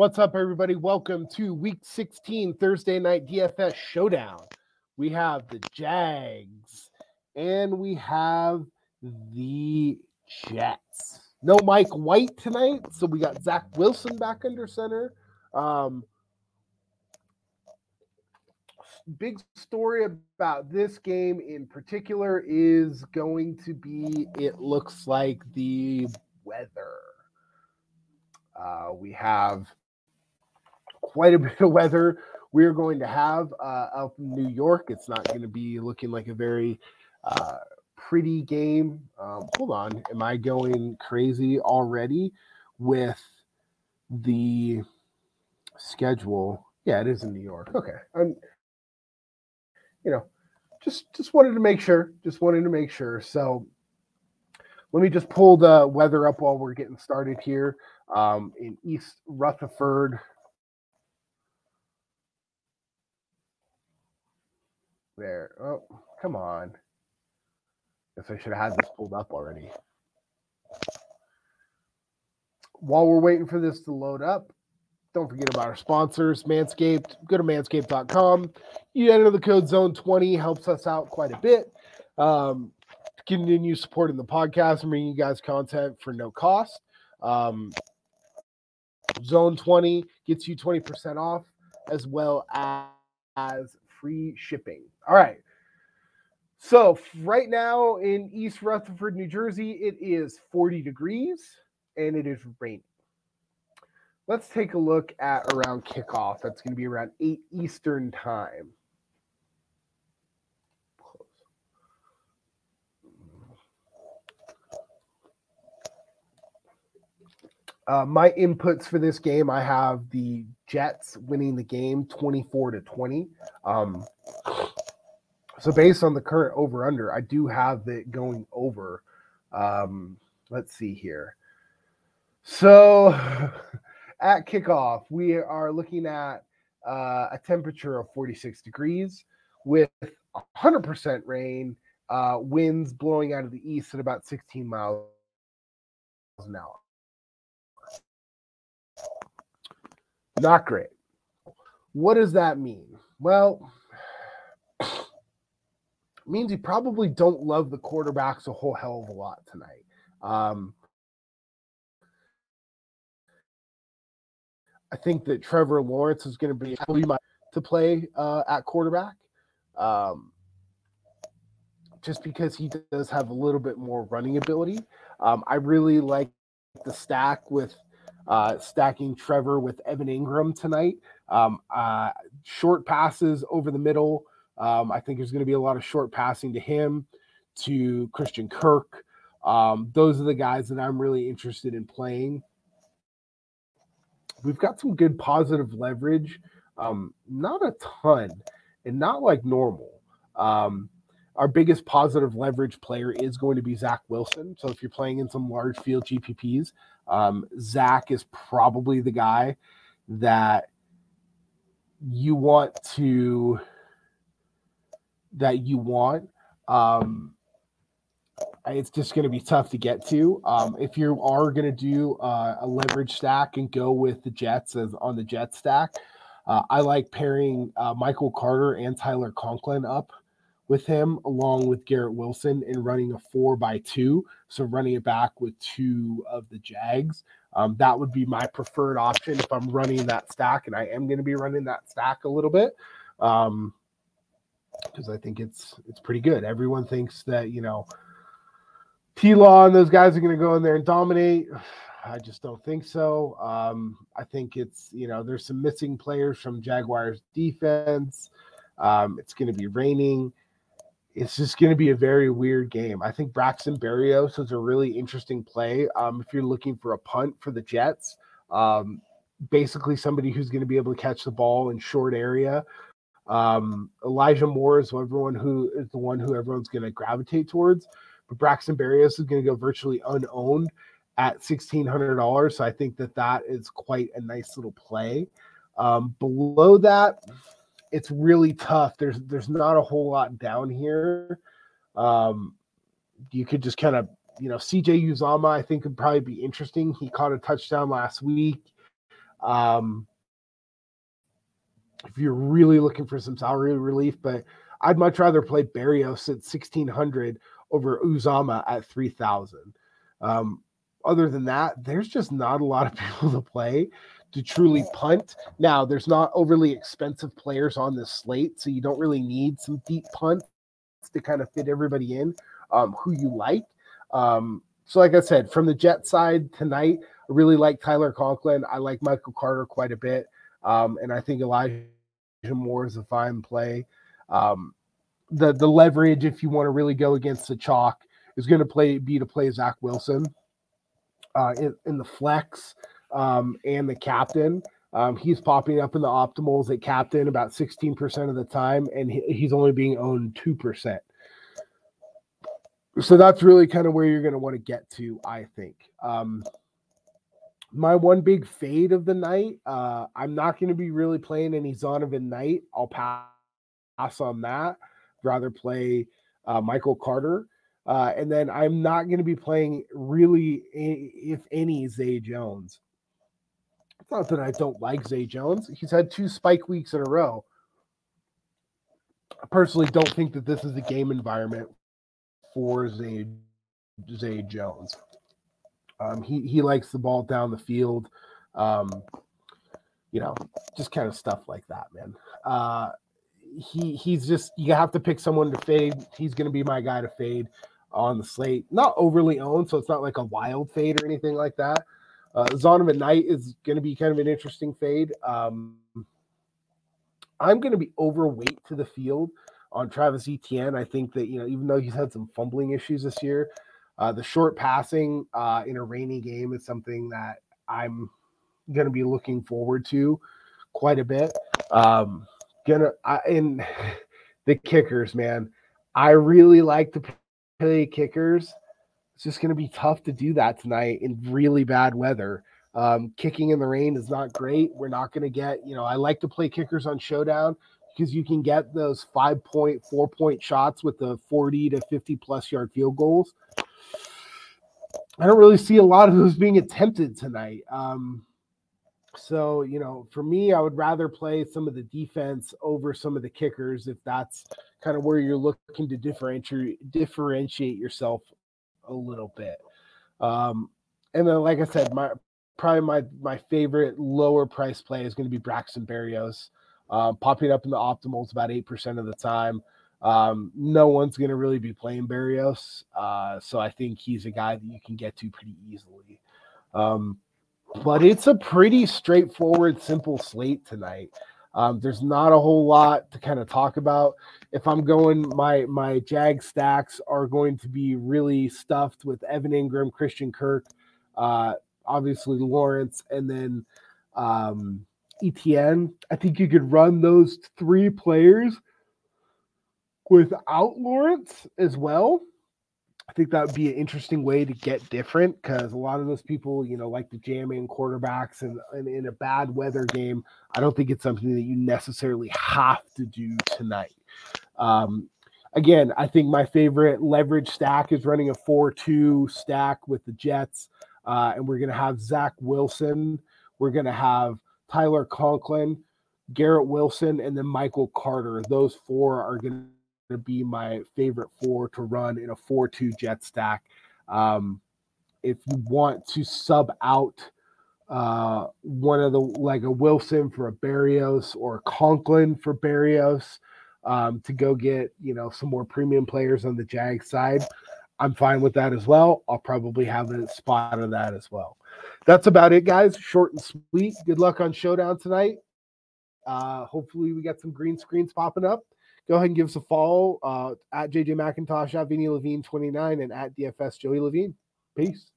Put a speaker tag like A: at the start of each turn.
A: What's up, everybody? Welcome to week 16 Thursday night DFS showdown. We have the Jags and we have the Jets. No Mike White tonight, so we got Zach Wilson back under center. Um, big story about this game in particular is going to be it looks like the weather. Uh, we have quite a bit of weather we're going to have uh, out in New York. It's not going to be looking like a very uh, pretty game. Um, hold on. Am I going crazy already with the schedule? Yeah, it is in New York. Okay. I'm, you know, just just wanted to make sure. Just wanted to make sure. So let me just pull the weather up while we're getting started here. Um, in East Rutherford, there. Oh, come on. Guess I should have had this pulled up already. While we're waiting for this to load up, don't forget about our sponsors, Manscaped. Go to manscaped.com. You enter the code zone20, helps us out quite a bit. Um, continue supporting the podcast and bringing you guys content for no cost. Um, Zone 20 gets you 20% off as well as, as free shipping. All right. So right now in East Rutherford, New Jersey, it is 40 degrees and it is raining. Let's take a look at around kickoff. That's going to be around 8 Eastern time. Uh, my inputs for this game, I have the Jets winning the game 24 to 20. Um, so based on the current over under, I do have it going over. Um, let's see here. So at kickoff, we are looking at uh, a temperature of 46 degrees with 100% rain, uh, winds blowing out of the east at about 16 miles an hour. Not great. What does that mean? Well, means you probably don't love the quarterbacks a whole hell of a lot tonight. Um, I think that Trevor Lawrence is going to be to play uh, at quarterback, um, just because he does have a little bit more running ability. Um, I really like the stack with uh, stacking Trevor with Evan Engram tonight. Um, uh, short passes over the middle. Um, I think there's going to be a lot of short passing to him, to Christian Kirk. Um, those are the guys that I'm really interested in playing. We've got some good positive leverage, um, not a ton, and not like normal. Um, our biggest positive leverage player is going to be Zach Wilson. So if you're playing in some large field GPPs, um, Zach is probably the guy that you want to that you want. Um, it's just going to be tough to get to. Um, if you are going to do uh, a leverage stack and go with the Jets as on the Jet stack, uh, I like pairing uh, Michael Carter and Tyler Conklin up with him along with Garrett Wilson and running a four by two. So running it back with two of the Jags. Um, that would be my preferred option if I'm running that stack, and I am going to be running that stack a little bit. Um, because I think it's it's pretty good. Everyone thinks that you know T Law and those guys are going to go in there and dominate. I just don't think so. Um, I think it's you know there's some missing players from Jaguars defense. Um, it's going to be raining it's just going to be a very weird game. I think Braxton Berrios is a really interesting play. Um, if you're looking for a punt for the Jets, um, basically somebody who's going to be able to catch the ball in short area. Um, Elijah Moore is everyone who is the one who everyone's going to gravitate towards, but Braxton Berrios is going to go virtually unowned at sixteen hundred dollars. So I think that that is quite a nice little play. Um, below that it's really tough. There's there's not a whole lot down here. Um, you could just kind of you know CJ Uzomah I think would probably be interesting. He caught a touchdown last week. Um, if you're really looking for some salary relief, but I'd much rather play Berrios at 1600 over Uzomah at 3000. Um, other than that, there's just not a lot of people to play to truly punt. Now, there's not overly expensive players on this slate, so you don't really need some deep punts to kind of fit everybody in um, who you like. Um, so, like I said, from the Jet side tonight, I really like Tyler Conklin. I like Michael Carter quite a bit. Um, and I think Elijah Moore is a fine play. Um, the the leverage, if you want to really go against the chalk, is going to play be to play Zach Wilson uh, in, in the flex um, and the captain. Um, he's popping up in the optimals at captain about 16% of the time, and he, he's only being owned 2%. So that's really kind of where you're going to want to get to, I think. Um, my one big fade of the night, uh, I'm not going to be really playing any Zonovan Knight. I'll pass on that. Rather play uh, Michael Carter. Uh, and then I'm not going to be playing really, if any, Zay Jones. It's not that I don't like Zay Jones. He's had two spike weeks in a row. I personally don't think that this is a game environment for Zay, Zay Jones. Um, he he likes the ball down the field, um, you know, just kind of stuff like that, man. Uh, he he's just you have to pick someone to fade. He's going to be my guy to fade on the slate. Not overly owned, so it's not like a wild fade or anything like that. Uh, Zonovan Knight is going to be kind of an interesting fade. Um, I'm going to be overweight to the field on Travis Etienne. I think that you know, even though he's had some fumbling issues this year, uh, the short passing uh, in a rainy game is something that I'm going to be looking forward to quite a bit. Um, gonna I, in the kickers, man. I really like to play kickers. It's just going to be tough to do that tonight in really bad weather. Um, kicking in the rain is not great. We're not going to get, you know, I like to play kickers on Showdown because you can get those five point, four point shots with the 40 to 50 plus yard field goals. I don't really see a lot of those being attempted tonight. Um, so, you know, for me, I would rather play some of the defense over some of the kickers if that's kind of where you're looking to differentiate differentiate yourself a little bit. Um, and then, like I said, my probably my my favorite lower price play is going to be Braxton Berrios, um, popping up in the optimals about eight percent of the time. Um, no one's going to really be playing Berrios, uh, so I think he's a guy that you can get to pretty easily. Um, but it's a pretty straightforward, simple slate tonight. Um, there's not a whole lot to kind of talk about. If I'm going, my my Jag stacks are going to be really stuffed with Evan Engram, Christian Kirk, uh, obviously Lawrence, and then um, Etienne. I think you could run those three players without Lawrence as well. I think that would be an interesting way to get different because a lot of those people, you know, like the jamming quarterbacks and, and in a bad weather game, I don't think it's something that you necessarily have to do tonight. Um, again, I think my favorite leverage stack is running a 4 2 stack with the Jets. Uh, and we're going to have Zach Wilson. We're going to have Tyler Conklin, Garrett Wilson, and then Michael Carter. Those four are going to be my favorite four to run in a 4 2 jet stack. Um, if you want to sub out uh, one of the like a Wilson for a Berrios or Conklin for Berrios um, to go get you know some more premium players on the Jag side, I'm fine with that as well. I'll probably have a spot of that as well. That's about it, guys. Short and sweet. Good luck on Showdown tonight. Uh, hopefully, we got some green screens popping up go ahead and give us a follow uh, at JJ McIntosh, at Vinny Levine 29, and at DFS Joey Levine. Peace.